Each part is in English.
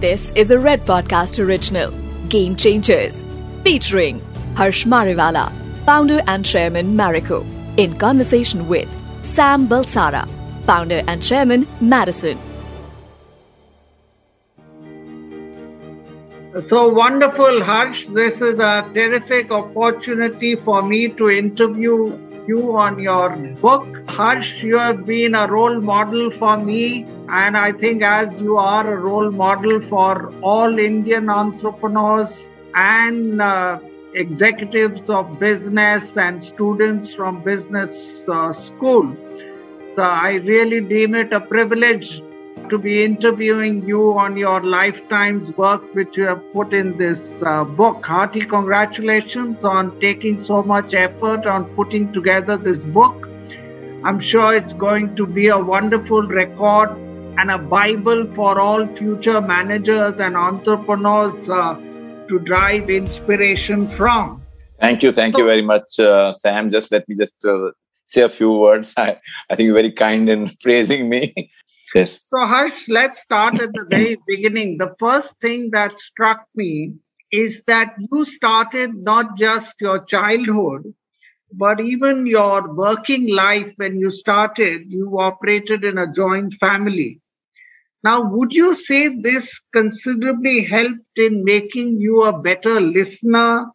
This is a Red Podcast original, Game Changers, featuring Harsh Mariwala, founder and chairman Marico, in conversation with Sam Balsara, founder and chairman Madison. So wonderful, Harsh. This is a terrific opportunity for me to interview you on your book. Harsh, you have been a role model for me, and I think as you are a role model for all Indian entrepreneurs and uh, executives of business and students from business uh, school. So I really deem it a privilege to be interviewing you on your lifetime's work, which you have put in this uh, book. Hearty congratulations on taking so much effort on putting together this book. I'm sure it's going to be a wonderful record and a Bible for all future managers and entrepreneurs uh, to drive inspiration from. Thank you. Thank you very much, uh, Sam. Just let me just uh, say a few words. I, I think you're very kind in praising me. Yes. So, Harsh, let's start at the very beginning. The first thing that struck me is that you started not just your childhood, but even your working life when you started, you operated in a joint family. Now, would you say this considerably helped in making you a better listener,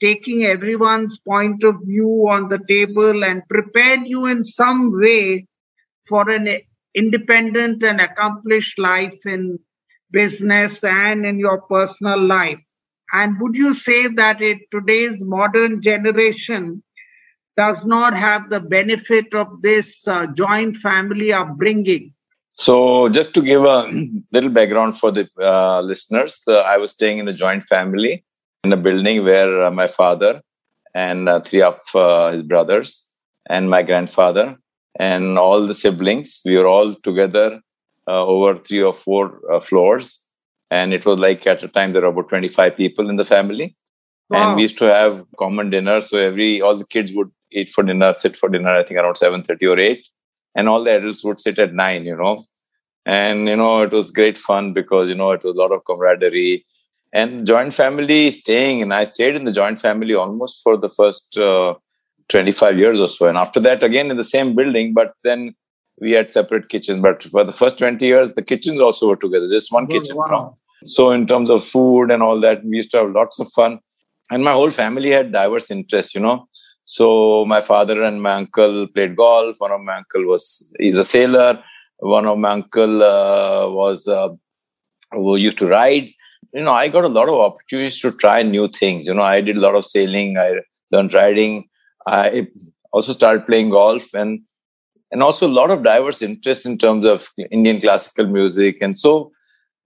taking everyone's point of view on the table, and prepared you in some way for an independent and accomplished life in business and in your personal life? And would you say that today's modern generation does not have the benefit of this uh, joint family upbringing? So, just to give a little background for the uh, listeners, uh, I was staying in a joint family in a building where uh, my father and uh, three of uh, his brothers and my grandfather and all the siblings. We were all together uh, over three or four uh, floors. And it was like at a time there were about 25 people in the family. Wow. And we used to have common dinner. So every, all the kids would eat for dinner, sit for dinner, I think around 7.30 or 8. And all the adults would sit at 9, you know. And, you know, it was great fun because, you know, it was a lot of camaraderie and joint family staying. And I stayed in the joint family almost for the first uh, 25 years or so. And after that, again in the same building, but then we had separate kitchens. But for the first 20 years, the kitchens also were together, just one oh, kitchen. Wow. So, in terms of food and all that, we used to have lots of fun. And my whole family had diverse interests, you know. So, my father and my uncle played golf. One of my uncle was, he's a sailor. One of my uncle uh, was, uh, who used to ride. You know, I got a lot of opportunities to try new things. You know, I did a lot of sailing. I learned riding I also started playing golf and and also a lot of diverse interests in terms of Indian classical music. And so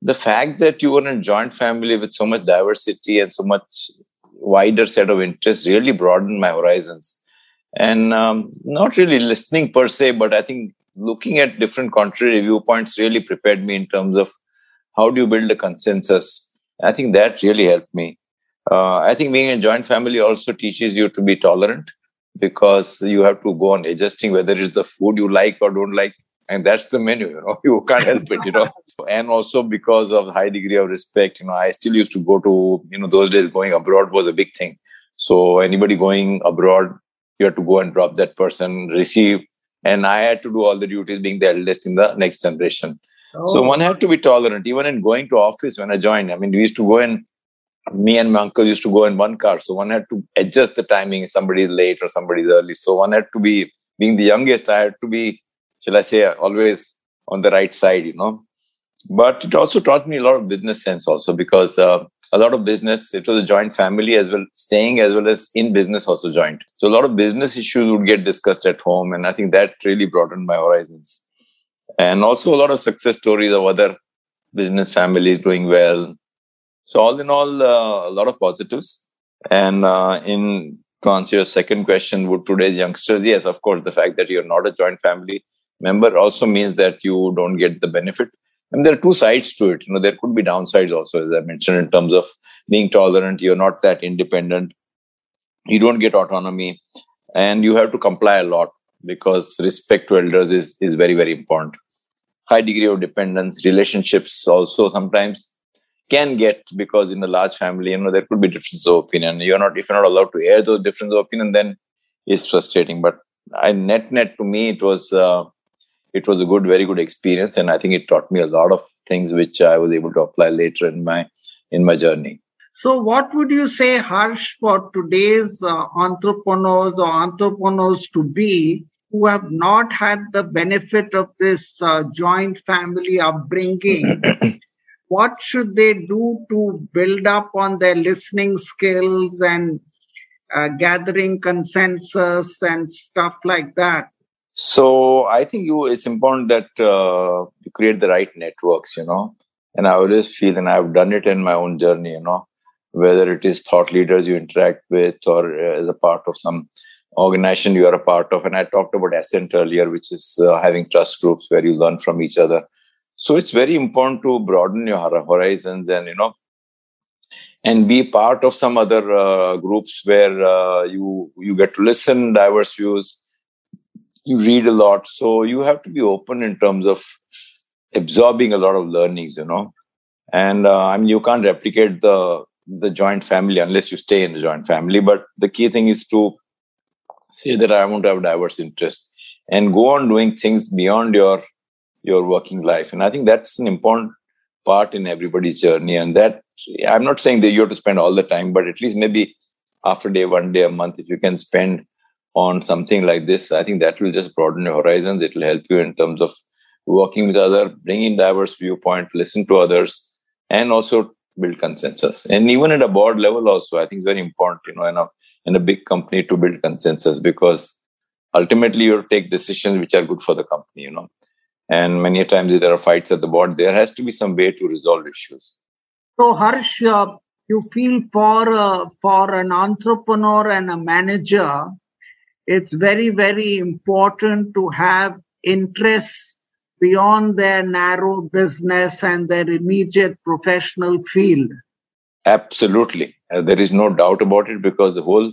the fact that you were in a joint family with so much diversity and so much wider set of interests really broadened my horizons. And um, not really listening per se, but I think looking at different contrary viewpoints really prepared me in terms of how do you build a consensus. I think that really helped me. Uh, I think being in a joint family also teaches you to be tolerant because you have to go on adjusting whether it's the food you like or don't like. And that's the menu you know you can't help it you know. And also because of high degree of respect you know i still used to go to you know those days going abroad was a big thing. So anybody going abroad you have to go and drop that person receive. And i had to do all the duties being the eldest in the next generation. Oh. so one had to be tolerant. Even in going to office when i joined i mean we used to go and me and my uncle used to go in one car so one had to adjust the timing somebody's late or somebody's early. So one had to be being the youngest i had to be shall i say always on the right side you know. But it also taught me a lot of business sense also because uh, a lot of business it was a joint family as well staying as well as in business also joint. So a lot of business issues would get discussed at home and i think that really broadened my horizons. And also a lot of success stories of other business families doing well so all in all, uh, a lot of positives. And uh, in to answer your second question, would today's youngsters? Yes, of course. The fact that you're not a joint family member also means that you don't get the benefit. And there are two sides to it. You know, there could be downsides also, as I mentioned, in terms of being tolerant. You're not that independent. You don't get autonomy, and you have to comply a lot because respect to elders is is very very important. High degree of dependence, relationships also sometimes can get because in a large family, you know, there could be differences of opinion. You're not, if you're not allowed to air those differences of opinion, then it's frustrating. But I net net to me, it was, uh, it was a good, very good experience. And I think it taught me a lot of things which I was able to apply later in my, in my journey. So, what would you say, Harsh, for today's uh, entrepreneurs or entrepreneurs to be who have not had the benefit of this uh, joint family upbringing? what should they do to build up on their listening skills and uh, gathering consensus and stuff like that? So I think you it's important that uh, you create the right networks, you know. And I always feel, and I've done it in my own journey, you know, whether it is thought leaders you interact with or uh, as a part of some organization you are a part of. And I talked about Ascent earlier, which is uh, having trust groups where you learn from each other so it's very important to broaden your horizons and, you know, and be part of some other uh, groups where uh, you, you get to listen, diverse views, you read a lot. So you have to be open in terms of absorbing a lot of learnings, you know. And uh, I mean, you can't replicate the the joint family unless you stay in the joint family. But the key thing is to say that I want to have diverse interests and go on doing things beyond your your working life. And I think that's an important part in everybody's journey. And that I'm not saying that you have to spend all the time, but at least maybe after day, one day a month, if you can spend on something like this, I think that will just broaden your horizons. It will help you in terms of working with other, bringing diverse viewpoint, listen to others, and also build consensus. And even at a board level, also, I think it's very important, you know, in a in a big company to build consensus because ultimately you take decisions which are good for the company, you know and many times if there are fights at the board. There has to be some way to resolve issues. So harsh uh, you feel for uh, for an entrepreneur and a manager it's very very important to have interests beyond their narrow business and their immediate professional field. Absolutely. Uh, there is no doubt about it because the whole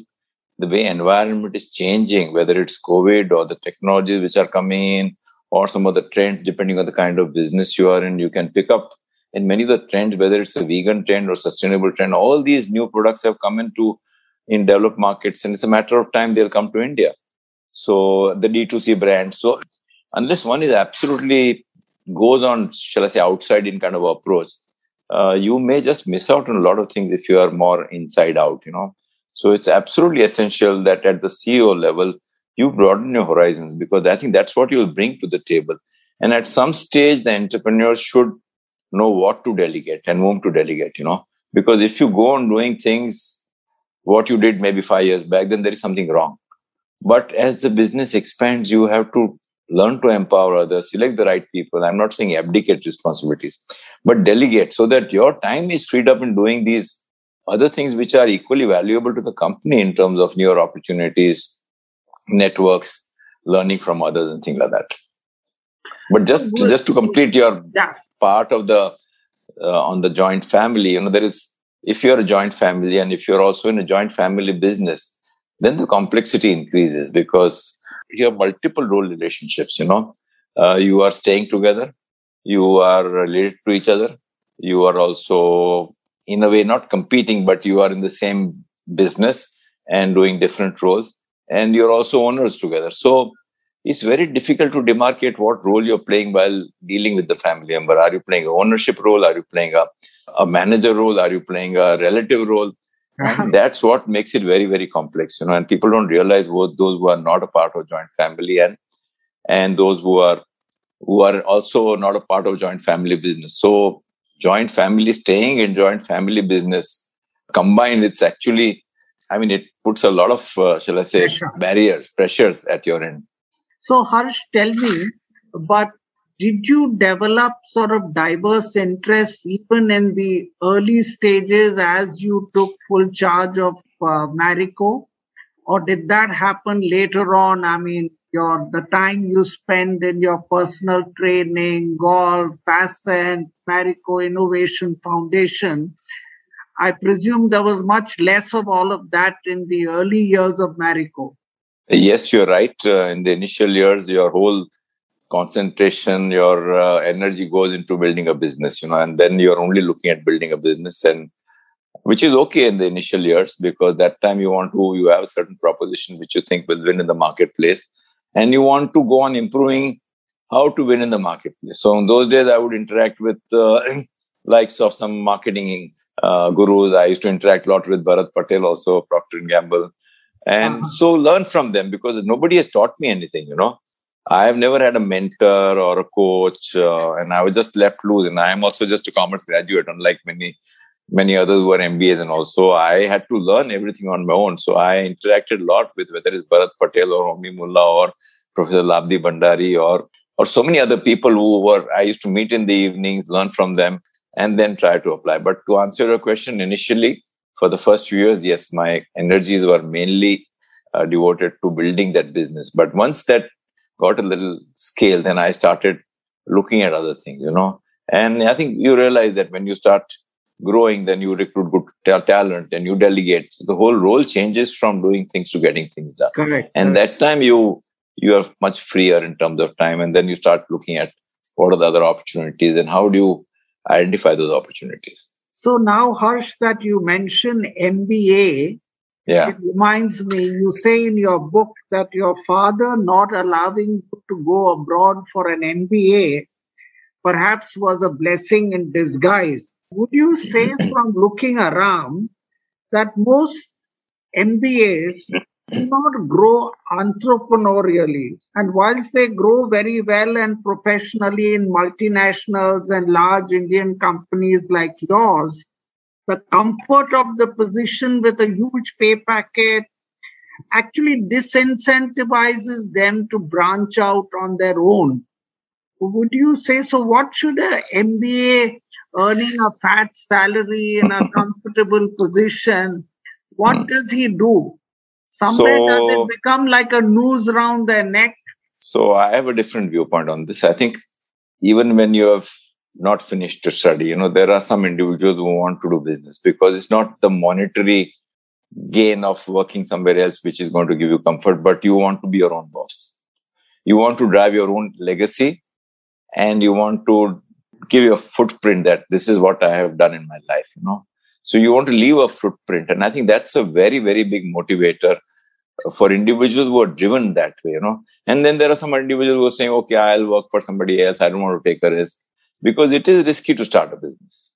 the way environment is changing whether it's covid or the technologies which are coming in or some of the trends depending on the kind of business you are in you can pick up in many of the trends whether it's a vegan trend or sustainable trend. All these new products have come into in developed markets and it's a matter of time they'll come to india. So the d2c brand. So unless one is absolutely goes on shall i say outside in kind of approach uh, you may just miss out on a lot of things if you are more inside out you know. So it's absolutely essential that at the ceo level you broaden your horizons because I think that's what you'll bring to the table. And at some stage, the entrepreneurs should know what to delegate and whom to delegate, you know, because if you go on doing things what you did maybe five years back, then there is something wrong. But as the business expands, you have to learn to empower others, select the right people. I'm not saying abdicate responsibilities, but delegate so that your time is freed up in doing these other things which are equally valuable to the company in terms of newer opportunities, networks, learning from others, and things like that. But just to, just to complete your yeah. part of the uh, on the joint family, you know, there is if you're a joint family and if you're also in a joint family business, then the complexity increases because you have multiple role relationships. You know, uh, you are staying together, you are related to each other, you are also in a way not competing, but you are in the same business and doing different roles and you're also owners together. So it's very difficult to demarcate what role you're playing while dealing with the family member. Are you playing an ownership role? Are you playing a, a manager role? Are you playing a relative role? And uh-huh. that's what makes it very, very complex, you know, and people don't realize both those who are not a part of joint family and, and those who are, who are also not a part of joint family business. So joint family, staying in joint family business combined, it's actually I mean, it puts a lot of, uh, shall I say, Pressure. barriers, pressures at your end. So, Harsh, tell me, but did you develop sort of diverse interests even in the early stages as you took full charge of uh, Marico? Or did that happen later on? I mean, your the time you spend in your personal training, golf, Ascent, Marico Innovation Foundation, I presume there was much less of all of that in the early years of Marico. Yes, you're right. Uh, in the initial years, your whole concentration, your uh, energy goes into building a business, you know, and then you're only looking at building a business and which is okay in the initial years because that time you want to, you have a certain proposition which you think will win in the marketplace and you want to go on improving how to win in the marketplace. So in those days, I would interact with uh, likes of some marketing uh, gurus. I used to interact a lot with Bharat Patel, also Procter and Gamble, and uh-huh. so learn from them because nobody has taught me anything. You know, I have never had a mentor or a coach, uh, and I was just left loose. And I am also just a commerce graduate, unlike many many others who are MBAs, and also I had to learn everything on my own. So I interacted a lot with whether it's Bharat Patel or Homi Mulla or Professor Labdhi Bhandari or or so many other people who were I used to meet in the evenings, learn from them, and then try to apply. But to answer your question, initially for the first few years, yes, my energies were mainly uh, devoted to building that business. But once that got a little scale, then I started looking at other things, you know. And I think you realize that when you start growing, then you recruit good talent and you delegate. So the whole role changes from doing things to getting things done. Correct. And correct. that time you you are much freer in terms of time, and then you start looking at what are the other opportunities and how do you identify those opportunities. So now, Harsh, that you mention MBA, yeah. It reminds me, you say in your book that your father not allowing you to go abroad for an MBA perhaps was a blessing in disguise. Would you say, from looking around, that most MBAs do not grow entrepreneurially? And whilst they grow very well and professionally in multinationals and large Indian companies like yours, the comfort of the position with a huge pay packet actually disincentivizes them to branch out on their own would you say so? What should an MBA earning a fat salary in a comfortable position? What does he do? Somewhere so, does it become like a noose around their neck? So I have a different viewpoint on this. I think even when you have not finished to study, you know, there are some individuals who want to do business because it's not the monetary gain of working somewhere else which is going to give you comfort, but you want to be your own boss. You want to drive your own legacy and you want to give your footprint that this is what I have done in my life, you know. So you want to leave a footprint. And I think that's a very, very big motivator for individuals who are driven that way, you know. And then there are some individuals who are saying, okay, I'll work for somebody else. I don't want to take a risk because it is risky to start a business.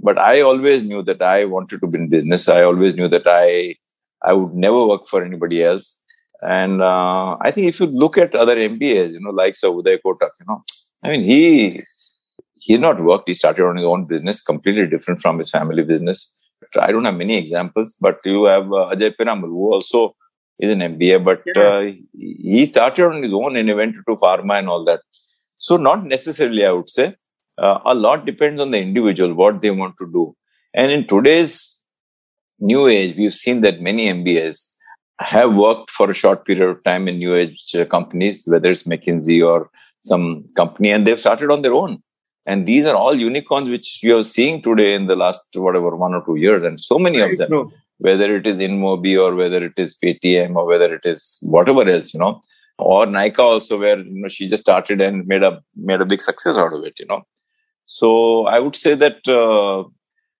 But I always knew that I wanted to be in business. I always knew that I, I would never work for anybody else. And uh, I think if you look at other MBAs, you know, like so Uday Kotak, you know, I mean, he he's not worked. He started on his own business, completely different from his family business. I don't have many examples, but you have uh, Ajay Piramal, who also is an MBA, but yeah. uh, he started on his own and he went to pharma and all that. So, not necessarily, I would say. Uh, a lot depends on the individual, what they want to do. And in today's new age, we've seen that many MBAs have worked for a short period of time in new age companies, whether it's McKinsey or some company and they've started on their own. And these are all unicorns which we are seeing today in the last whatever one or two years, and so many Very of them. True. Whether it is InMobi or whether it is Paytm or whether it is whatever else, you know, or Nykaa also, where you know she just started and made a made a big success out of it, you know. So I would say that uh,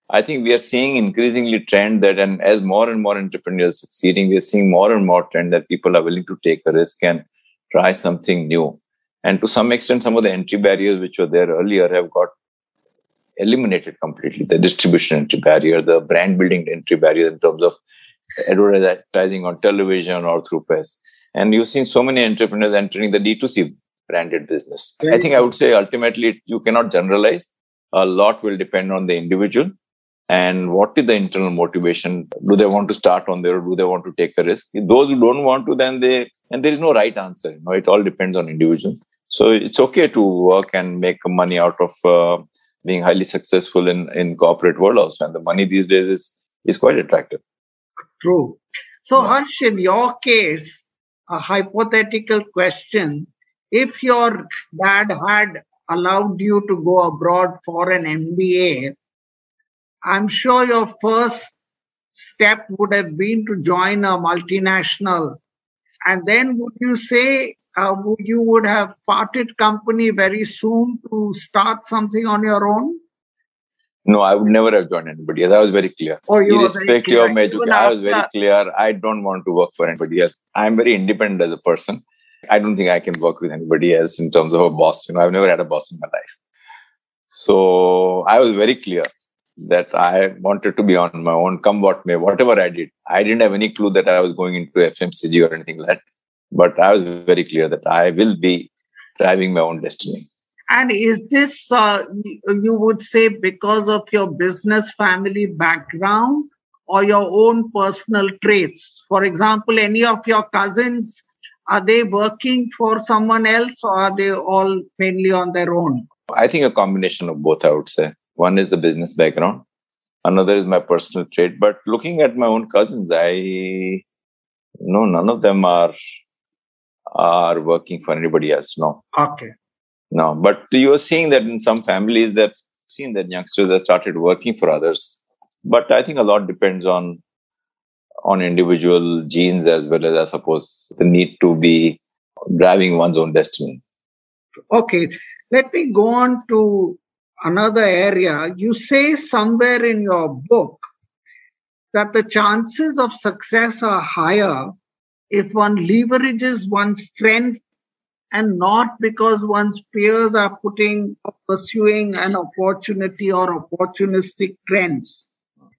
I think we are seeing increasingly trend that, and as more and more entrepreneurs succeeding, we are seeing more and more trend that people are willing to take a risk and try something new. And to some extent, some of the entry barriers which were there earlier have got eliminated completely. The distribution entry barrier, the brand building entry barrier in terms of advertising on television or through press. And you've seen so many entrepreneurs entering the D2C branded business. I think I would say ultimately you cannot generalize. A lot will depend on the individual and what is the internal motivation. Do they want to start on their, do they want to take a risk? Those who don't want to, then they, and there is no right answer. You know, it all depends on individual. So it's okay to work and make money out of uh, being highly successful in in corporate world also, and the money these days is is quite attractive. True. So yeah. Harsh, in your case, a hypothetical question: If your dad had allowed you to go abroad for an MBA, I'm sure your first step would have been to join a multinational. And then would you say uh, you would have parted company very soon to start something on your own? No, I would never have joined anybody else. I was very clear. Oh, you Irrespective of my education, I was very clear. I don't want to work for anybody else. I'm very independent as a person. I don't think I can work with anybody else in terms of a boss. You know, I've never had a boss in my life. So I was very clear that I wanted to be on my own, come what may, whatever I did. I didn't have any clue that I was going into FMCG or anything like that. But I was very clear that I will be driving my own destiny. And is this, uh, you would say, because of your business family background or your own personal traits? For example, any of your cousins, are they working for someone else or are they all mainly on their own? I think a combination of both, I would say. One is the business background, another is my personal trait. But looking at my own cousins, I no, none of them are are working for anybody else. No. Okay. No, but you are seeing that in some families that seen that youngsters have started working for others. But I think a lot depends on on individual genes as well as I suppose the need to be driving one's own destiny. Okay, let me go on to another area. You say somewhere in your book that the chances of success are higher if one leverages one's strength and not because one's peers are putting pursuing an opportunity or opportunistic trends.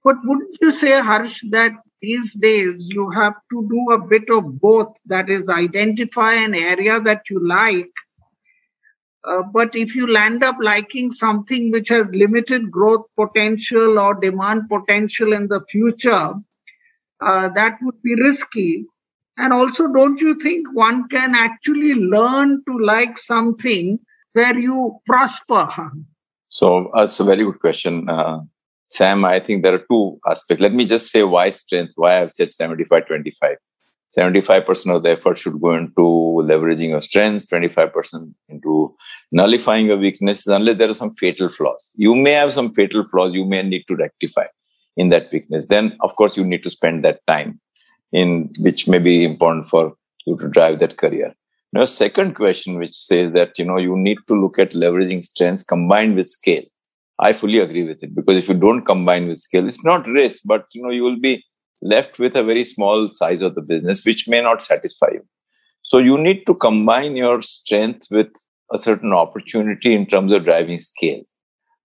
But wouldn't you say, Harsh, that these days you have to do a bit of both? That is, identify an area that you like. Uh, but if you land up liking something which has limited growth potential or demand potential in the future, uh, that would be risky. And also, don't you think one can actually learn to like something where you prosper? So that's a very good question. Uh, Sam, I think there are two aspects. Let me just say why strength, why I've said 75 25. 75% of the effort should go into leveraging your strengths, 25% into nullifying your weaknesses, unless there are some fatal flaws. You may have some fatal flaws you may need to rectify in that weakness. Then, of course, you need to spend that time in which may be important for you to drive that career. Now, second question, which says that, you know, you need to look at leveraging strengths combined with scale. I fully agree with it because if you don't combine with scale, it's not risk, but, you know, you will be left with a very small size of the business, which may not satisfy you. So you need to combine your strength with a certain opportunity in terms of driving scale.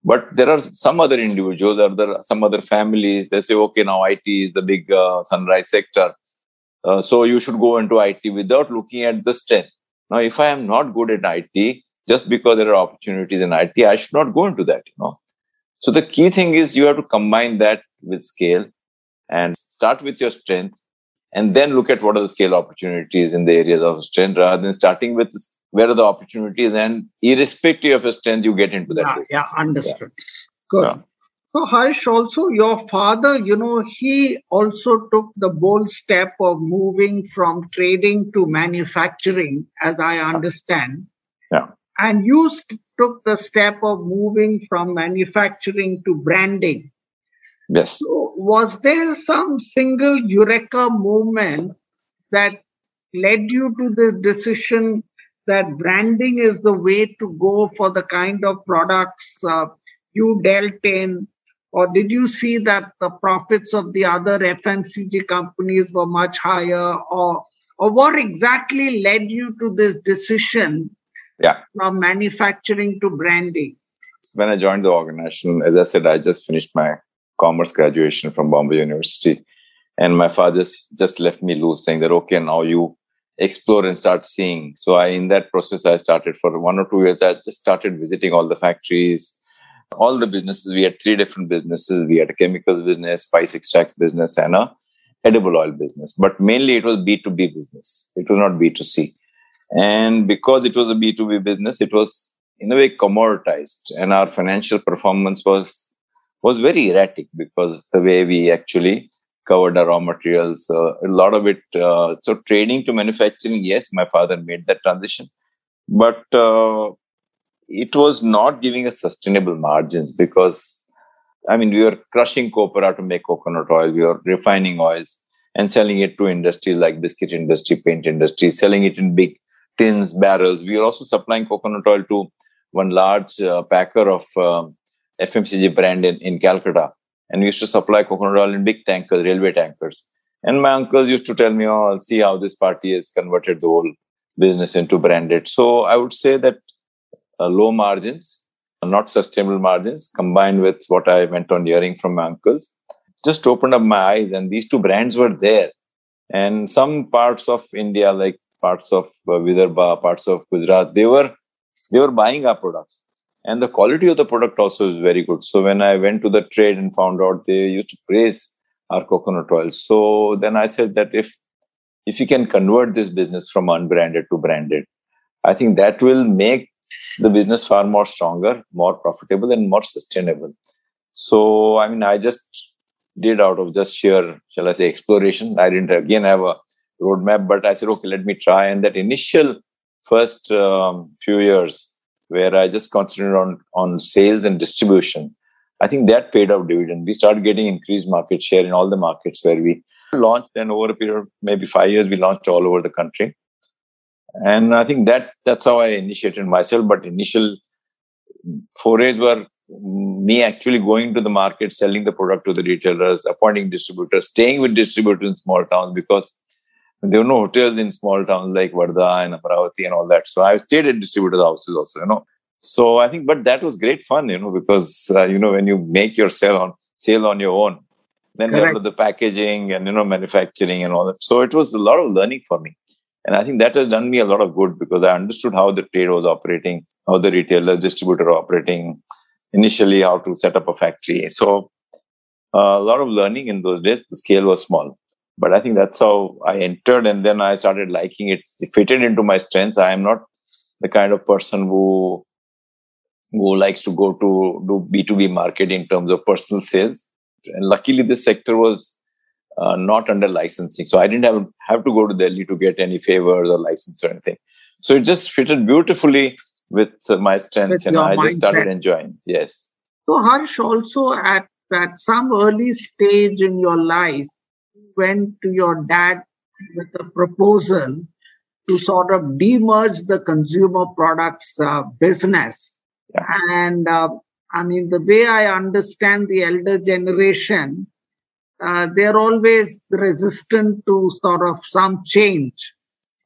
But there are some other individuals or some other families, they say, okay, now IT is the big uh, sunrise sector. Uh, so you should go into IT without looking at the strength. Now, if I am not good at IT, just because there are opportunities in IT, I should not go into that, you know. So the key thing is you have to combine that with scale and start with your strength and then look at what are the scale opportunities in the areas of strength rather than starting with where are the opportunities and irrespective of your strength you get into that yeah, yeah understood. Yeah. good. Yeah. so harsh also your father you know he also took the bold step of moving from trading to manufacturing as i understand. Yeah. And you st- took the step of moving from manufacturing to branding. Yes. So was there some single eureka moment that led you to the decision that branding is the way to go for the kind of products uh, you dealt in? Or did you see that the profits of the other FMCG companies were much higher? Or, or what exactly led you to this decision yeah. from manufacturing to branding? When I joined the organization, as I said, I just finished my commerce graduation from Bombay University. And my father just, just left me loose saying that, okay, now you explore and start seeing. So I, in that process, I started for one or two years. I just started visiting all the factories, all the businesses. We had three different businesses. We had a chemicals business, spice extracts business, and a edible oil business. But mainly it was B2B business. It was not B2C. And because it was a B2B business, it was in a way commoditized and our financial performance was, was very erratic because the way we actually covered our raw materials. Uh, a lot of it. Uh, so trading to manufacturing, yes, my father made that transition, but uh, it was not giving us sustainable margins because, I mean, we were crushing copra to make coconut oil. We were refining oils and selling it to industries like biscuit industry, paint industry, selling it in big tins, barrels. We were also supplying coconut oil to one large uh, packer of uh, FMCG brand in, in Calcutta. And we used to supply coconut oil in big tankers, railway tankers. And my uncles used to tell me, oh, I'll see how this party has converted the whole business into branded. So I would say that uh, low margins, not sustainable margins, combined with what I went on hearing from my uncles, just opened up my eyes. And these two brands were there. And some parts of India, like parts of uh, Vidarbha, parts of Gujarat, they were they were buying our products and the quality of the product also is very good. So when i went to the trade and found out they used to praise our coconut oil so then i said that if if you can convert this business from unbranded to branded i think that will make the business far more stronger more profitable and more sustainable. So i mean i just did out of just sheer shall i say exploration. I didn't again have a roadmap but i said okay let me try. And that initial first um, few years where I just concentrated on, on sales and distribution, I think that paid off dividend. We started getting increased market share in all the markets where we launched and over a period of maybe five years, we launched all over the country. And I think that that's how I initiated myself. But initial forays were me actually going to the market, selling the product to the retailers, appointing distributors, staying with distributors in small towns because there were no hotels in small towns like Wardha and Amravati and all that. So I stayed at distributors' houses also, you know. So I think, but that was great fun, you know, because uh, you know when you make your sale on sale on your own, then you have the packaging and you know manufacturing and all that. So it was a lot of learning for me, and I think that has done me a lot of good because I understood how the trade was operating, how the retailer distributor operating, initially how to set up a factory. So uh, a lot of learning in those days. The scale was small but i think that's how i entered and then i started liking it. It fitted into my strengths. I am not the kind of person who who likes to go to do b2b market in terms of personal sales. And luckily this sector was uh, not under licensing. So i didn't have have to go to delhi to get any favors or license or anything. So it just fitted beautifully with my strengths with and i just started enjoying. Yes. So harsh also at at some early stage in your life went to your dad with a proposal to sort of demerge the consumer products uh, business. Yeah. And uh, I mean, the way I understand the elder generation, uh, they're always resistant to sort of some change.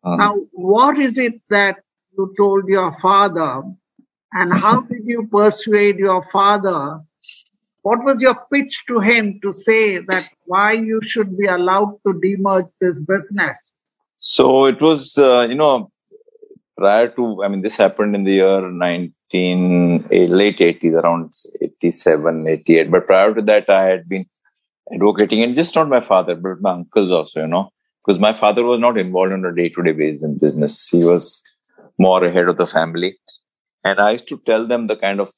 Uh-huh. Now, what is it that you told your father, and how did you persuade your father what was your pitch to him to say that why you should be allowed to demerge this business? So it was, uh, you know, prior to, I mean, this happened in the year 19, eh, late 80s, around 87, 88. But prior to that, I had been advocating, and just not my father, but my uncles also, you know, because my father was not involved on a day to day basis in business. He was more ahead of the family. And I used to tell them the kind of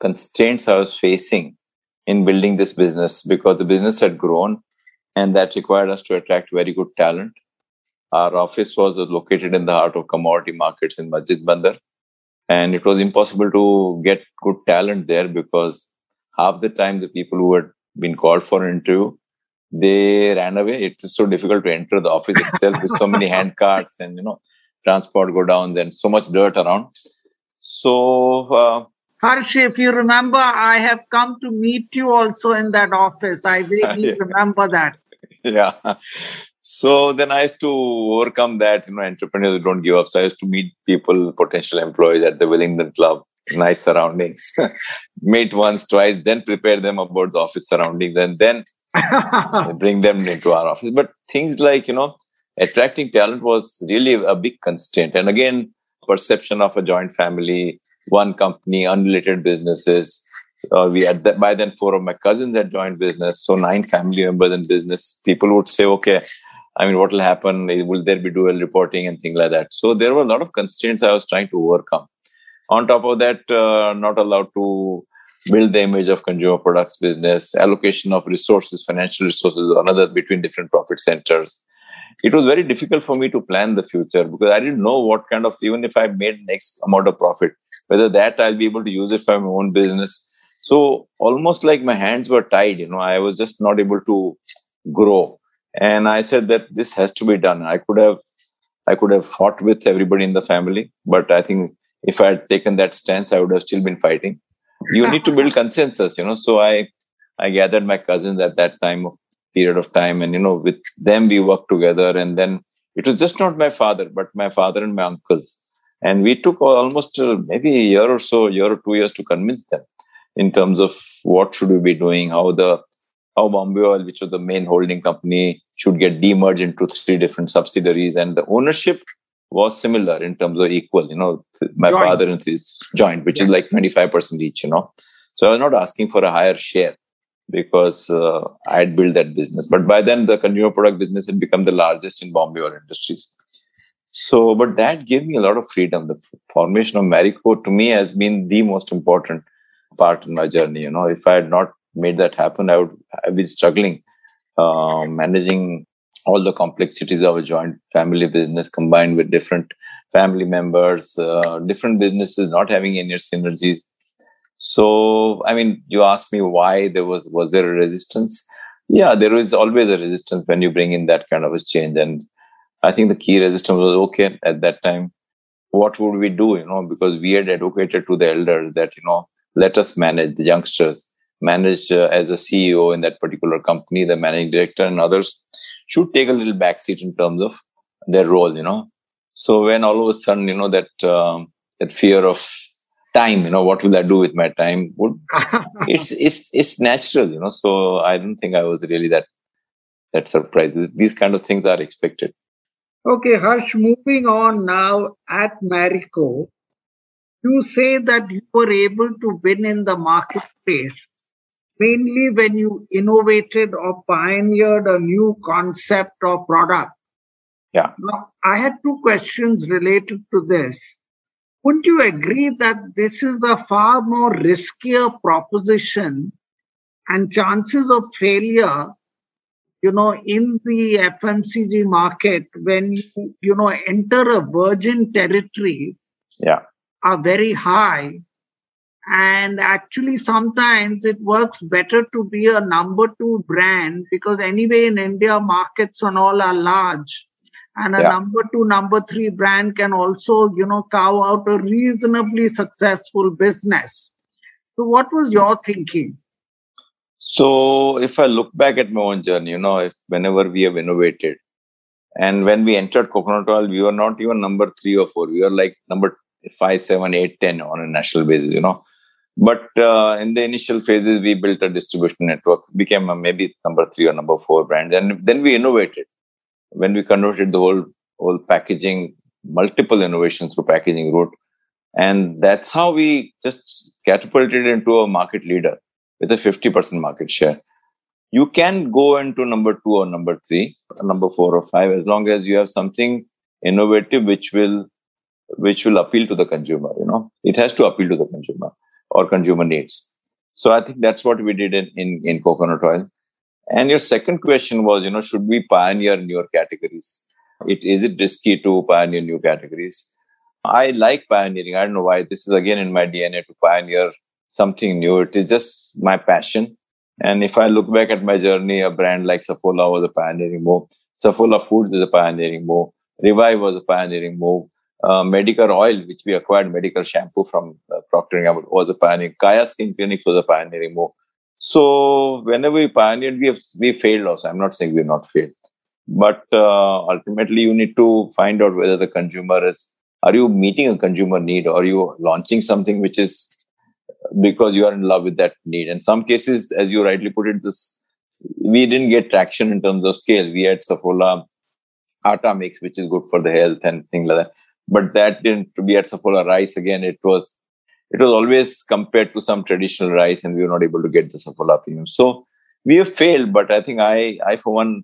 constraints I was facing in building this business because the business had grown and that required us to attract very good talent. Our office was located in the heart of commodity markets in Masjid Bandar. And it was impossible to get good talent there because half the time the people who had been called for an interview, they ran away. It is so difficult to enter the office itself with so many hand carts and, you know, transport go down and so much dirt around. So, uh, Harsh, if you remember, I have come to meet you also in that office. I really yeah. remember that. Yeah. So then I used to overcome that. You know, entrepreneurs don't give up. So I used to meet people, potential employees at the Wellington Club, nice surroundings. meet once, twice, then prepare them about the office surroundings, and then bring them into our office. But things like you know, attracting talent was really a big constraint. And again, perception of a joint family one company, unrelated businesses. Uh, we had by then four of my cousins had joined business, so nine family members in business. People would say, okay, I mean, what will happen? Will there be dual reporting and things like that? So there were a lot of constraints I was trying to overcome. On top of that, uh, not allowed to build the image of consumer products business, allocation of resources, financial resources, another between different profit centers it was very difficult for me to plan the future because I didn't know what kind of, even if I made next amount of profit, whether that I'll be able to use it for my own business. So almost like my hands were tied, you know, I was just not able to grow. And I said that this has to be done. I could have, I could have fought with everybody in the family, but I think if I had taken that stance, I would have still been fighting. You need to build consensus, you know. So I, I gathered my cousins at that time period of time, and you know, with them we worked together. And then it was just not my father, but my father and my uncles, and we took almost uh, maybe a year or so, a year or two years to convince them in terms of what should we be doing, how the how Bombay Oil, which was the main holding company, should get demerged into three different subsidiaries, and the ownership was similar in terms of equal. You know, my joint. father and his joint, which yeah. is like twenty five percent each. You know, so I was not asking for a higher share because uh, I had built that business. But by then, the consumer product business had become the largest in Bombay Oil Industries. So, but that gave me a lot of freedom. The formation of Marico to me has been the most important part in my journey. You know, if I had not made that happen, I would have been struggling uh, managing all the complexities of a joint family business combined with different family members, uh, different businesses not having any synergies. So, I mean, you asked me why there was was there a resistance? Yeah, there is always a resistance when you bring in that kind of a change, and I think the key resistance was okay at that time. What would we do? You know, because we had advocated to the elders that you know let us manage the youngsters manage uh, as a ceo in that particular company the managing director and others should take a little backseat in terms of their role you know so when all of a sudden you know that um, that fear of time you know what will i do with my time would it's it's it's natural you know so i don't think i was really that that surprised these kind of things are expected okay harsh moving on now at marico you say that you were able to win in the marketplace mainly when you innovated or pioneered a new concept or product. Yeah. Now, I had two questions related to this. Wouldn't you agree that this is a far more riskier proposition and chances of failure, you know, in the FMCG market when you, you know, enter a virgin territory yeah are very high. And actually, sometimes it works better to be a number two brand because, anyway, in India, markets and all are large. And a yeah. number two, number three brand can also, you know, carve out a reasonably successful business. So, what was your thinking? So, if I look back at my own journey, you know, if whenever we have innovated, and when we entered coconut oil, we were not even number three or four. We were like number five, seven, eight, ten on a national basis, you know. But uh, in the initial phases, we built a distribution network, became a maybe number three or number four brand, and then we innovated. When we converted the whole whole packaging, multiple innovations through packaging route, and that's how we just catapulted into a market leader with a 50% market share. You can go into number two or number three, or number four or five, as long as you have something innovative which will which will appeal to the consumer. You know, it has to appeal to the consumer or consumer needs. So I think that's what we did in, in, in coconut oil. And your second question was, you know, should we pioneer newer categories? It is it risky to pioneer new categories? I like pioneering. I don't know why. This is again in my DNA to pioneer something new. It is just my passion. And if I look back at my journey, a brand like Saffola was a pioneering move. Saffola Foods is a pioneering move. Revive was a pioneering move uh, Mediker Oil, which we acquired, Mediker Shampoo from uh, Procter & Gamble, was a pioneering. Kaya Skin Clinic was a pioneering move. So whenever we pioneered, we we failed also. I'm not saying we've not failed, but uh, ultimately you need to find out whether the consumer is. Are you meeting a consumer need, or are you launching something which is because you are in love with that need? In some cases, as you rightly put it, this we didn't get traction in terms of scale. We had Saffola Atta mix, which is good for the health and things like that but that didn't be at Saffola rice again. It was it was always compared to some traditional rice, and we were not able to get the Saffola premium. So we have failed, but I think I I for one,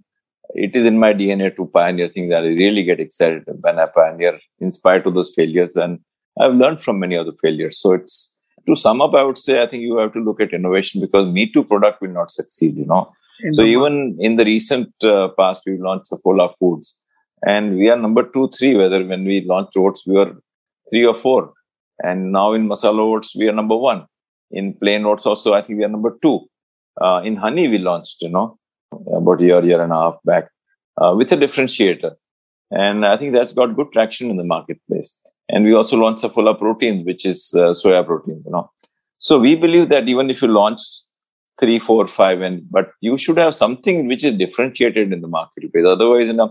it is in my DNA to pioneer things that I really get excited when I pioneer, in spite of those failures, and I've learned from many of the failures. So it's to sum up, I would say I think you have to look at innovation because Me Too product will not succeed. You know. In so even in the recent uh, past, we launched Saffola Foods and we are number two, three. Whether when we launched oats, we were three or four, and now in masala oats we are number one. In plain oats also, I think we are number two. Uh, in honey, we launched, you know, about a year, year and a half back uh, with a differentiator. And I think that's got good traction in the marketplace. And we also launched a Saffola Protein, which is uh, soya proteins, you know. So we believe that even if you launch three, four, five, and but you should have something which is differentiated in the marketplace. Otherwise, in a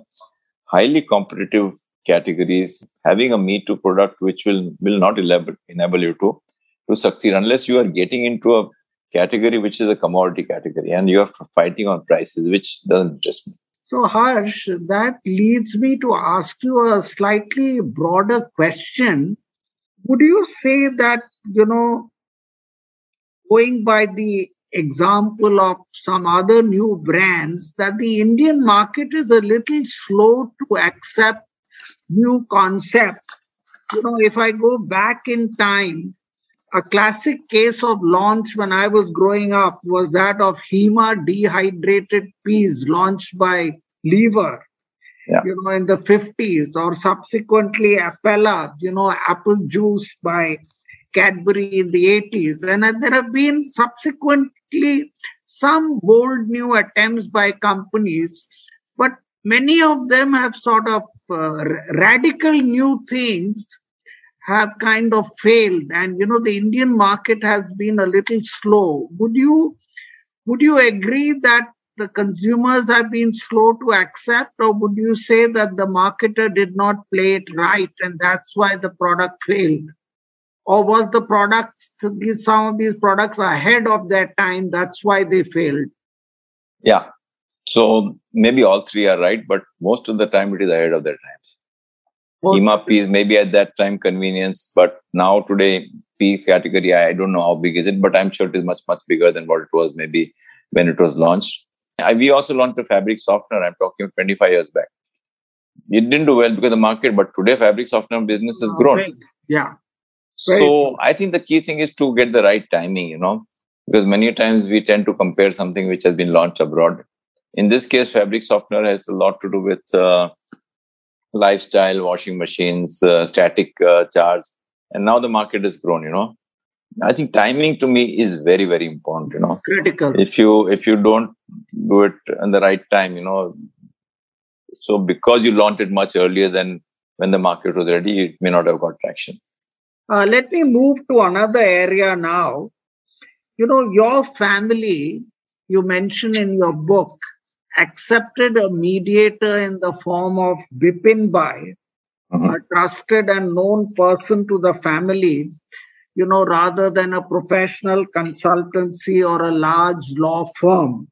highly competitive categories, having a Me Too product which will will not enable, enable you to to succeed unless you are getting into a category which is a commodity category and you are fighting on prices, which doesn't interest me. So, Harsh, that leads me to ask you a slightly broader question. Would you say that, you know, going by the example of some other new brands, that the Indian market is a little slow to accept new concepts? You know, if I go back in time, a classic case of launch when I was growing up was that of Hema dehydrated peas launched by Lever, yeah. you know, in the 50s, or subsequently Appella, you know, apple juice by Cadbury in the 80s. And there have been subsequently some bold new attempts by companies, but many of them have sort of uh, radical new things have kind of failed. And you know the indian market has been a little slow. Would you would you agree that the consumers have been slow to accept? Or would you say that the marketer did not play it right and that's why the product failed? Or was the products these some of these products ahead of their time that's why they failed? Yeah so maybe all three are right but most of the time it is ahead of their times Hima peas maybe at that time convenience, but now today peas category, I don't know how big is it, but I'm sure it is much, much bigger than what it was maybe when it was launched. I, we also launched a fabric softener. I'm talking 25 years back. It didn't do well because the market, but today fabric softener business has grown. Right. Yeah. So I think the key thing is to get the right timing, you know, because many times we tend to compare something which has been launched abroad. In this case, fabric softener has a lot to do with uh, lifestyle washing machines, uh, static uh, charge, and now the market has grown. You know, I think timing to me is very very important. You know, critical. If you if you don't do it in the right time, you know, so because you launched it much earlier than when the market was ready, it may not have got traction. Uh, let me move to another area now. You know, your family, you mention in your book, accepted a mediator in the form of Bipin Bhai, mm-hmm. a trusted and known person to the family, you know, rather than a professional consultancy or a large law firm.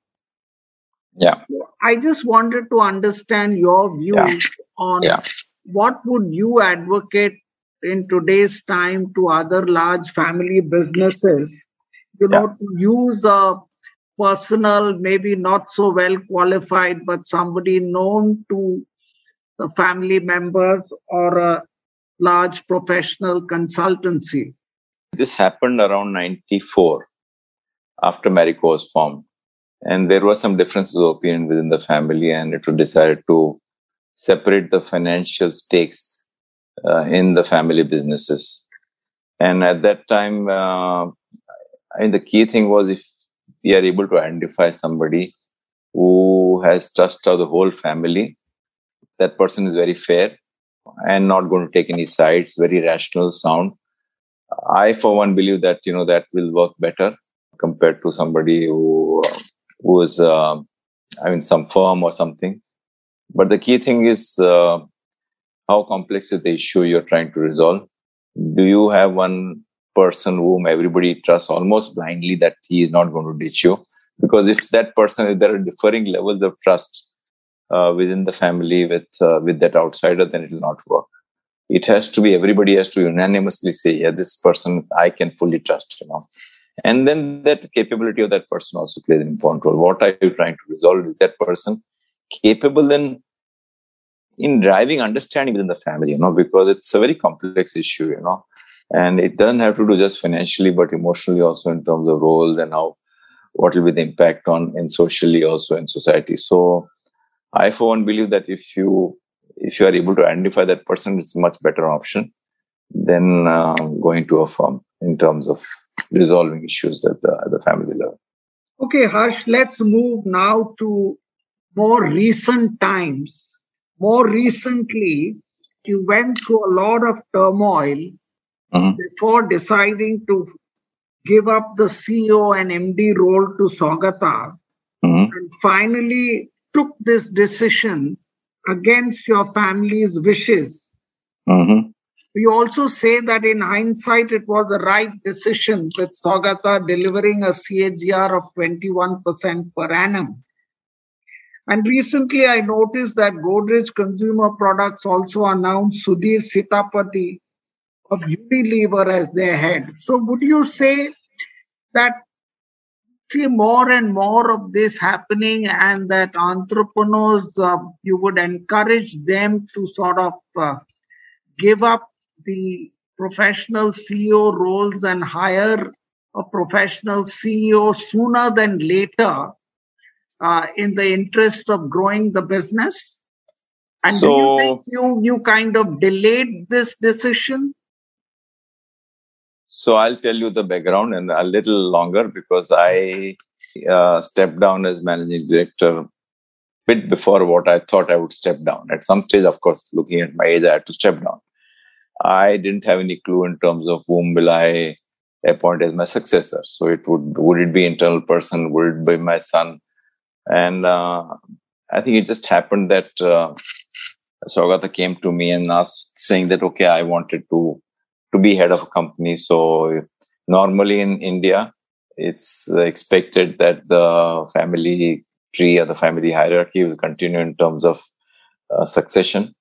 Yeah. So I just wanted to understand your views yeah. on yeah. what would you advocate in today's time to other large family businesses, you know, to use a personal, maybe not so well qualified, but somebody known to the family members or a large professional consultancy. This happened around 94 after Marico was formed. And there were some differences of opinion within the family, and it was decided to separate the financial stakes uh, in the family businesses. And at that time, uh, I mean, the key thing was if we are able to identify somebody who has trust of the whole family. That person is very fair and not going to take any sides, very rational, sound. I, for one, believe that you know that will work better compared to somebody who who is, uh, I mean, some firm or something. But the key thing is uh, how complex is the issue you're trying to resolve. Do you have one person whom everybody trusts almost blindly that he is not going to ditch you. Because if that person, if there are differing levels of trust uh, within the family with uh, with that outsider, then it will not work. It has to be everybody has to unanimously say, yeah, this person I can fully trust, you know. And then that capability of that person also plays an important role. What are you trying to resolve? Is that person capable in in driving understanding within the family, you know, because it's a very complex issue, you know and it doesn't have to do just financially but emotionally also in terms of roles and how what will be the impact on and socially also in society. So i for one believe that if you if you are able to identify that person it's a much better option than uh, going to a firm in terms of resolving issues at the, at the family level. Okay harsh let's move now to more recent times. More recently, you went through a lot of turmoil mm-hmm. before deciding to give up the CEO and MD role to Saugata, mm-hmm. and finally took this decision against your family's wishes. Mm-hmm. We also say that in hindsight, it was the right decision with Saugata delivering a CAGR of 21% per annum. And recently, I noticed that Godrej Consumer Products also announced Sudhir Sitapati of Unilever as their head. So, would you say that see more and more of this happening, and that entrepreneurs uh, you would encourage them to sort of uh, give up the professional CEO roles and hire a professional CEO sooner than later uh, in the interest of growing the business? And so, do you think you, you kind of delayed this decision? So I'll tell you the background and a little longer because I uh, stepped down as managing director bit before what I thought I would step down. At some stage, of course, looking at my age, I had to step down. I didn't have any clue in terms of whom will I appoint as my successor. So it would would it be internal person? Would it be my son? And uh, I think it just happened that uh, Saugata came to me and asked, saying that, okay, I wanted to, to be head of a company. So normally in India, it's expected that the family tree or the family hierarchy will continue in terms of uh, succession.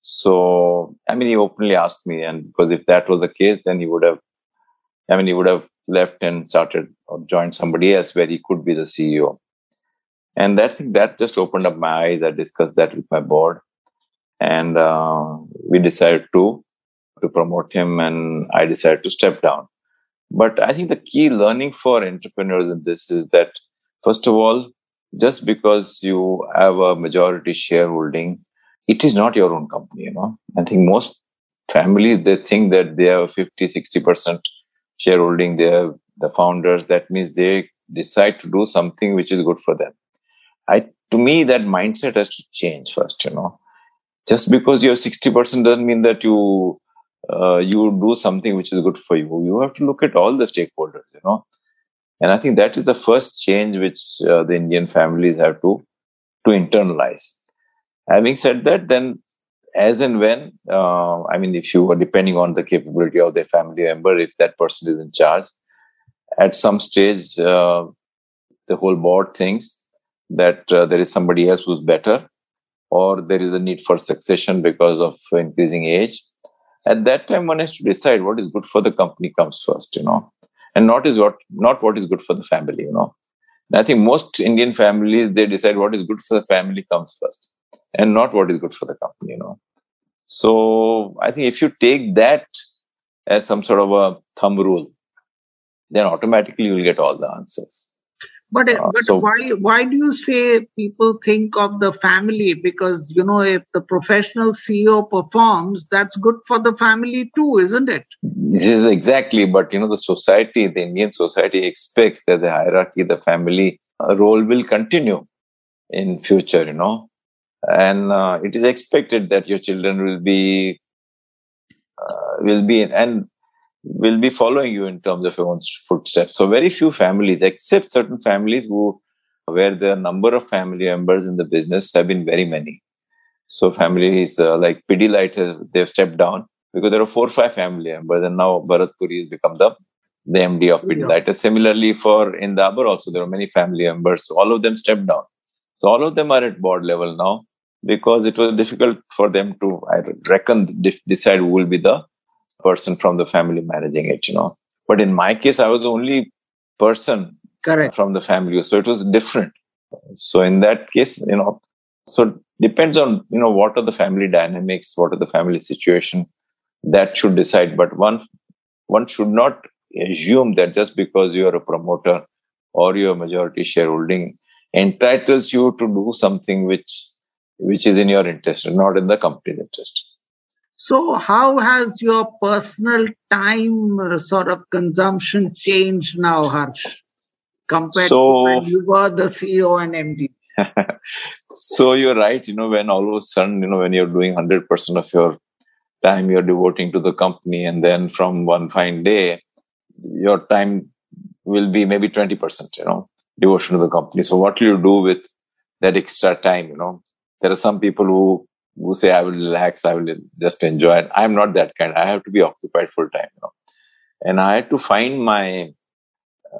So, I mean, he openly asked me, and because if that was the case, then he would have, I mean, he would have left and started or joined somebody else where he could be the CEO. And that thing that just opened up my eyes. I discussed that with my board, and uh, we decided to to promote him, and I decided to step down. But I think the key learning for entrepreneurs in this is that first of all, just because you have a majority shareholding, it is not your own company. You know, I think most families they think that they have 50, 60 percent shareholding. They have the founders. That means they decide to do something which is good for them. I, to me, that mindset has to change first, you know. Just because you have 60% doesn't mean that you, uh, you do something which is good for you. You have to look at all the stakeholders, you know. And I think that is the first change which uh, the Indian families have to, to internalize. Having said that, then as and when, uh, I mean, if you are depending on the capability of the family member, if that person is in charge, at some stage, uh, the whole board thinks that uh, there is somebody else who's better or there is a need for succession because of increasing age at that time one has to decide what is good for the company comes first you know. And not is what not what is good for the family you know. And i think most indian families they decide what is good for the family comes first and not what is good for the company you know. So i think if you take that as some sort of a thumb rule then automatically you'll get all the answers but uh, but so, why why do you say people think of the family? Because you know, if the professional CEO performs, that's good for the family too, isn't it? This is exactly. But you know, the society, the Indian society expects that the hierarchy, the family uh, role will continue in future. You know, and uh, it is expected that your children will be uh, will be and will be following you in terms of your own footsteps. So very few families, except certain families who where the number of family members in the business have been very many. So families uh, like Pidilite, they've stepped down because there are four or five family members, and now Bharat Puri has become the the MD of Pidilite. Similarly, for in Dabur also there are many family members. So all of them stepped down. So all of them are at board level now because it was difficult for them to, I reckon, decide who will be the person from the family managing it, you know. But in my case, I was the only person Correct. from the family. So it was different. So in that case, you know, so depends on, you know, what are the family dynamics, what are the family situation that should decide. But one, one should not assume that just because you are a promoter or your majority shareholding entitles you to do something which, which is in your interest and not in the company's interest. So, how has your personal time uh, sort of consumption changed now, Harsh, compared so, to when you were the CEO and MD? so you're right. You know, when all of a sudden, you know, when you're doing 100% of your time you're devoting to the company, and then from one fine day, your time will be maybe 20%, you know, devotion to the company. So what do you do with that extra time? You know, there are some people who who say I will relax, I will just enjoy. I'm not that kind. I have to be occupied full time, you know. And I had to find my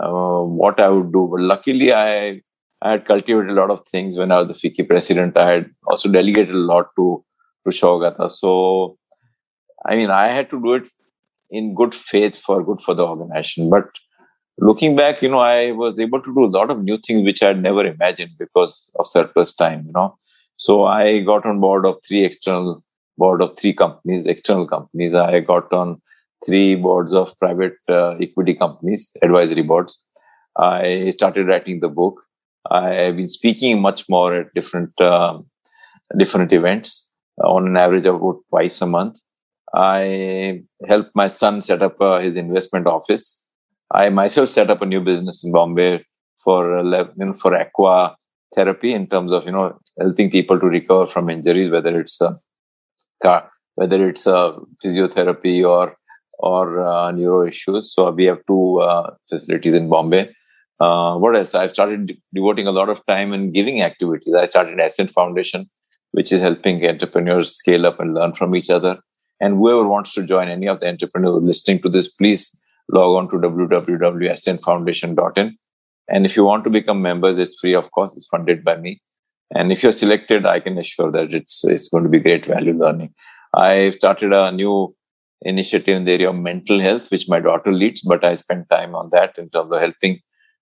uh, what I would do. But luckily, I I had cultivated a lot of things when I was the FICCI president. I had also delegated a lot to to Saugata. So, I mean, I had to do it in good faith for good for the organization. But looking back, you know, I was able to do a lot of new things which I had never imagined because of surplus time. You know, so I got on board of three external board of three companies, external companies. I got on three boards of private uh, equity companies, advisory boards. I started writing the book. I've been speaking much more at different uh, different events uh, on an average of about twice a month. I helped my son set up uh, his investment office. I myself set up a new business in Bombay for uh, for aqua therapy in terms of you know helping people to recover from injuries, whether it's uh, whether it's uh, physiotherapy or or uh, neuro issues. So we have two uh, facilities in Bombay. Uh, what else? I've started devoting a lot of time in giving activities. I started Ascent Foundation, which is helping entrepreneurs scale up and learn from each other. And whoever wants to join any of the entrepreneurs listening to this, please log on to www.ascentfoundation.in. And if you want to become members, it's free, of course, it's funded by me. And if you're selected, I can assure that it's, it's going to be great value learning. I started a new initiative in the area of mental health, which my daughter leads, but I spend time on that in terms of helping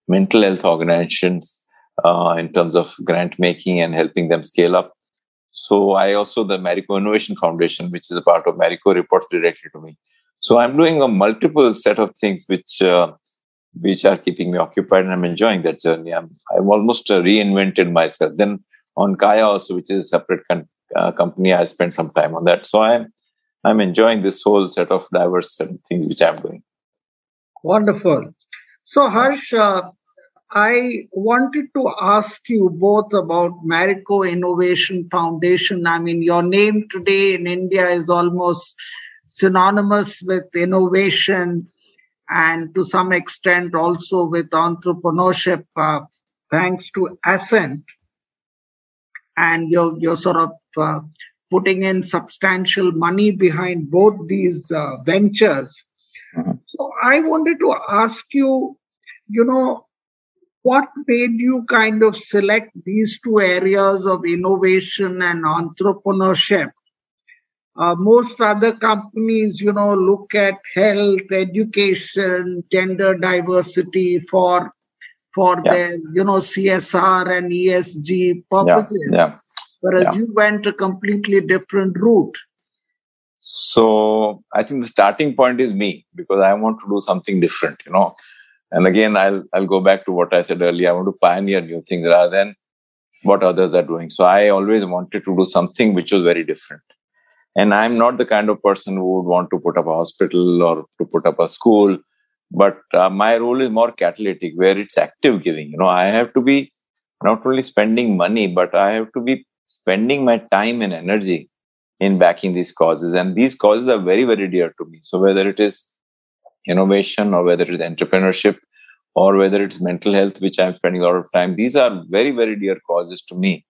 mental health organizations uh, in terms of grant making and helping them scale up. So I also the Marico Innovation Foundation, which is a part of Marico, reports directly to me. So I'm doing a multiple set of things which uh, which are keeping me occupied, and I'm enjoying that journey. I'm I've almost uh, reinvented myself. Then on Kaya also, which is a separate con- uh, company, I spent some time on that. So I'm I'm enjoying this whole set of diverse things which I'm doing. Wonderful. So, Harsh, uh, I wanted to ask you both about Marico Innovation Foundation. I mean, your name today in India is almost synonymous with innovation and to some extent also with entrepreneurship, uh, thanks to Ascent. And you're, you're sort of uh, putting in substantial money behind both these uh, ventures. Mm-hmm. So I wanted to ask you, you know, what made you kind of select these two areas of innovation and entrepreneurship? Uh, most other companies, you know, look at health, education, gender diversity for for yeah. their, you know, CSR and ESG purposes. Yeah. yeah whereas you went a completely different route. So I think the starting point is me because I want to do something different, you know. And again, I'll I'll go back to what I said earlier. I want to pioneer new things rather than what others are doing. So I always wanted to do something which was very different. And I'm not the kind of person who would want to put up a hospital or to put up a school, but uh, my role is more catalytic, where it's active giving. You know, I have to be not only spending money, but I have to be spending my time and energy in backing these causes. And these causes are very, very dear to me. So whether it is innovation or whether it is entrepreneurship or whether it's mental health, which I'm spending a lot of time, these are very, very dear causes to me.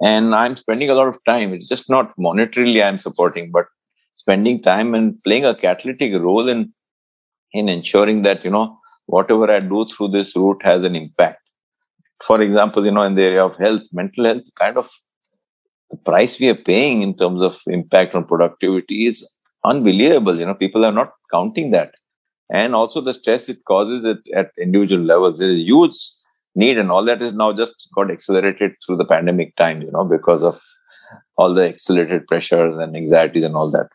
And I'm spending a lot of time. It's just not monetarily I'm supporting, but spending time and playing a catalytic role in in ensuring that, you know, whatever I do through this route has an impact. For example, you know, in the area of health, mental health kind of the price we are paying in terms of impact on productivity is unbelievable. You know, people are not counting that. And also the stress it causes it at individual levels. There is huge need and all that is now just got accelerated through the pandemic time, you know, because of all the accelerated pressures and anxieties and all that.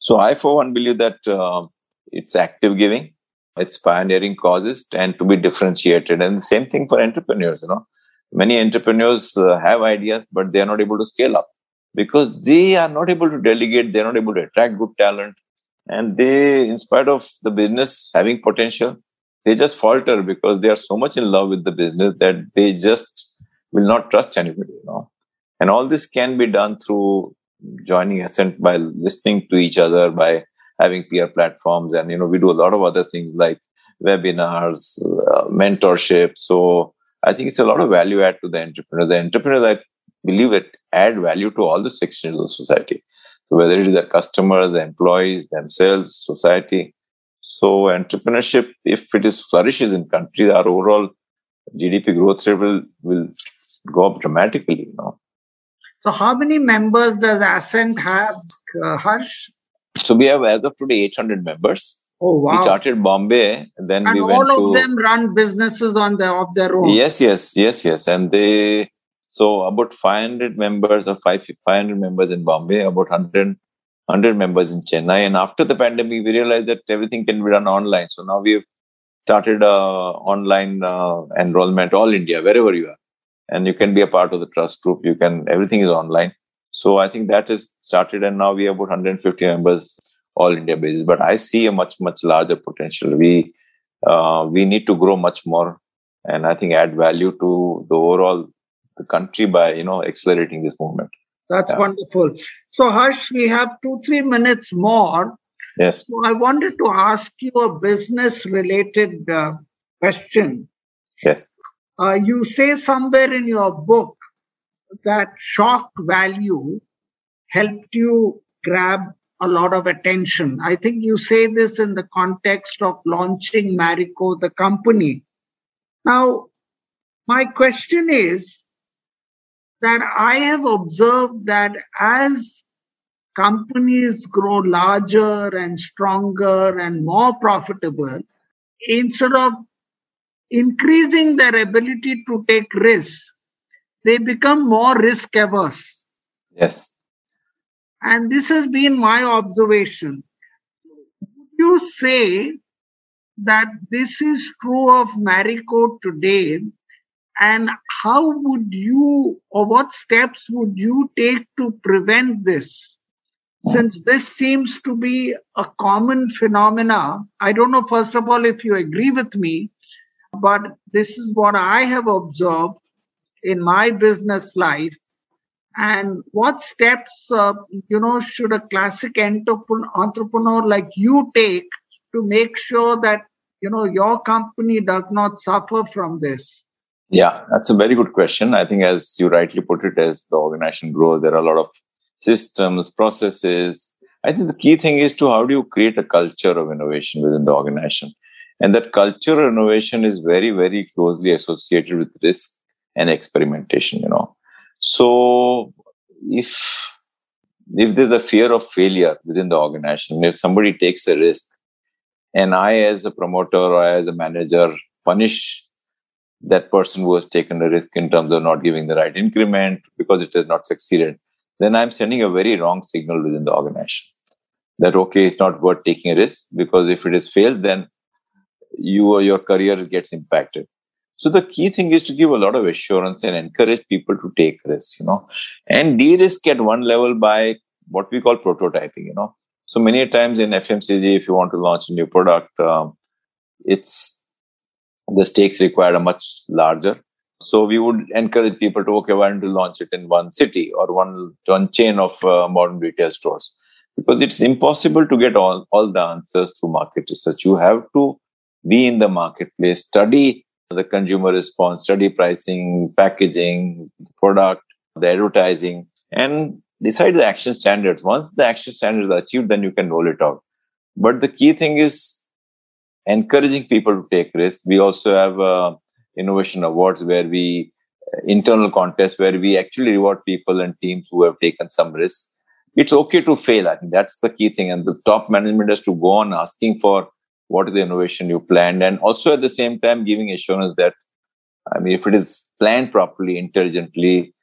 So I, for one, believe that uh, it's active giving, it's pioneering causes and to be differentiated. And the same thing for entrepreneurs, you know many entrepreneurs uh, have ideas, but they are not able to scale up because they are not able to delegate. They're not able to attract good talent. And they, in spite of the business having potential, they just falter because they are so much in love with the business that they just will not trust anybody, you know. And all this can be done through joining Ascent by listening to each other, by having peer platforms. And, you know, we do a lot of other things like webinars, uh, mentorship. So I think it's a lot of value add to the entrepreneur. The entrepreneurs, I believe it add value to all the sections of society. So whether it is the customers, the employees, themselves, society. So entrepreneurship, if it is flourishes in country, our overall GDP growth rate will, will go up dramatically, you know. So how many members does Ascent have, uh, Harsh? So we have as of today 800 members. Oh wow! We started Bombay, then and we all of them run businesses on their of their own. Yes, yes, yes, yes, and they so about 500 members or 500 members in Bombay, about 100 100 members in Chennai, and after the pandemic, we realized that everything can be done online. So now we've started uh, online uh, enrollment all India, wherever you are, and you can be a part of the trust group. You can everything is online. So I think that is started, and now we have about 150 members all India basis. But I see a much much larger potential. We uh, we need to grow much more, and I think add value to the overall the country by you know accelerating this movement. That's Yeah. wonderful. So Harsh, we have two three minutes more. Yes. So I wanted to ask you a business related uh, question. Yes. Uh, you say somewhere in your book that shock value helped you grab a lot of attention. I think you say this in the context of launching Marico, the company. Now, my question is that I have observed that as companies grow larger and stronger and more profitable, instead of increasing their ability to take risks, they become more risk averse. Yes. And this has been my observation. Would you say that this is true of Marico today? And how would you, or what steps would you take to prevent this? Since this seems to be a common phenomena, I don't know, first of all, if you agree with me, but this is what I have observed in my business life and what steps uh, you know should a classic entrepreneur, entrepreneur like you take to make sure that you know your company does not suffer from this Yeah, that's a very good question. I think, as you rightly put it, as the organization grows, there are a lot of systems, processes. I think the key thing is to how do you create a culture of innovation within the organization? And that culture of innovation is very, very closely associated with risk and experimentation, you know. So if if there's a fear of failure within the organization, if somebody takes a risk and I as a promoter or as a manager punish that person who has taken a risk in terms of not giving the right increment because it has not succeeded, then I'm sending a very wrong signal within the organization that okay, it's not worth taking a risk because if it is failed, then you or your career gets impacted. So the key thing is to give a lot of assurance and encourage people to take risks, you know, and de-risk at one level by what we call prototyping, you know. So many times in FMCG, if you want to launch a new product, um, it's the stakes required are much larger. So we would encourage people to okay, why don't you launch it in one city or one one chain of uh, modern retail stores? Because it's impossible to get all all the answers through market research. You have to be in the marketplace, study the consumer response, study pricing, packaging, product, the advertising, and decide the action standards. Once the action standards are achieved, then you can roll it out. But the key thing is encouraging people to take risks. We also have uh, innovation awards where we uh, internal contests where we actually reward people and teams who have taken some risks. It's okay to fail. I think that's the key thing. And the top management has to go on asking for what is the innovation you planned and also at the same time giving assurance that i mean if it is planned properly intelligently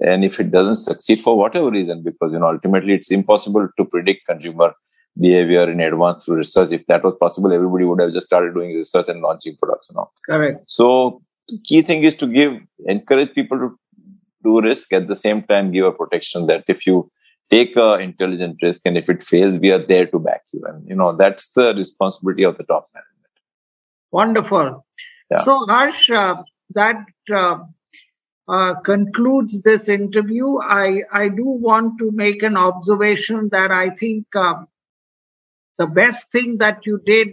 and if it doesn't succeed for whatever reason because you know ultimately it's impossible to predict consumer behavior in advance through research. If that was possible everybody would have just started doing research and launching products you know. Correct. So key thing is to give encourage people to do risk at the same time give a protection that if you take a intelligent risk and if it fails we are there to back you. And you know that's the responsibility of the top management. Wonderful. Yeah. so harsh uh, that uh, uh, concludes this interview, I, I do want to make an observation that I think um, the best thing that you did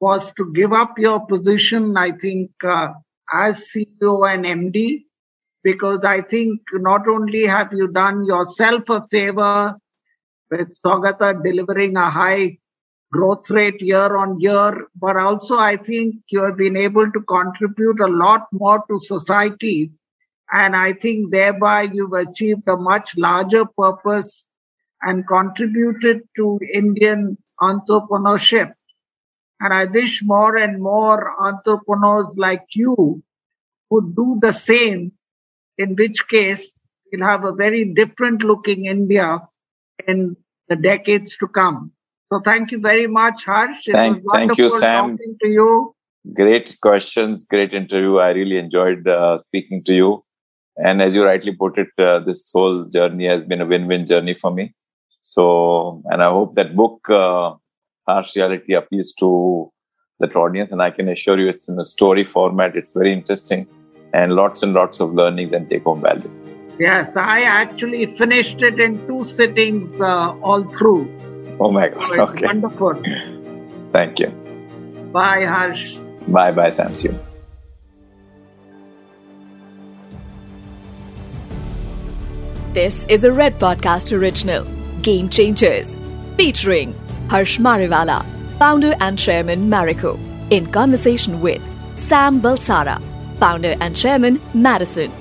was to give up your position, I think, uh, as CEO and MD, because I think not only have you done yourself a favor with Saugata delivering a high growth rate year on year, but also I think you have been able to contribute a lot more to society. And I think thereby you've achieved a much larger purpose and contributed to Indian entrepreneurship. And I wish more and more entrepreneurs like you would do the same, in which case we'll have a very different looking India in the decades to come. So thank you very much, Harsh. It thank, thank you, Sam. Talking to you. Great questions, great interview. I really enjoyed uh, speaking to you. And as you rightly put it, uh, this whole journey has been a win-win journey for me. So, and I hope that book, uh, Harsh Reality, appeals to that audience. And I can assure you, it's in a story format. It's very interesting, and lots and lots of learnings and take-home value. Yes, I actually finished it in two sittings uh, all through. Oh my God. So it's okay. wonderful. Thank you. Bye, Harsh. Bye bye, Samsu. This is a Red Podcast original, Game Changers, featuring Harsh Mariwala, founder and chairman Marico, in conversation with Sam Balsara, founder and chairman Madison.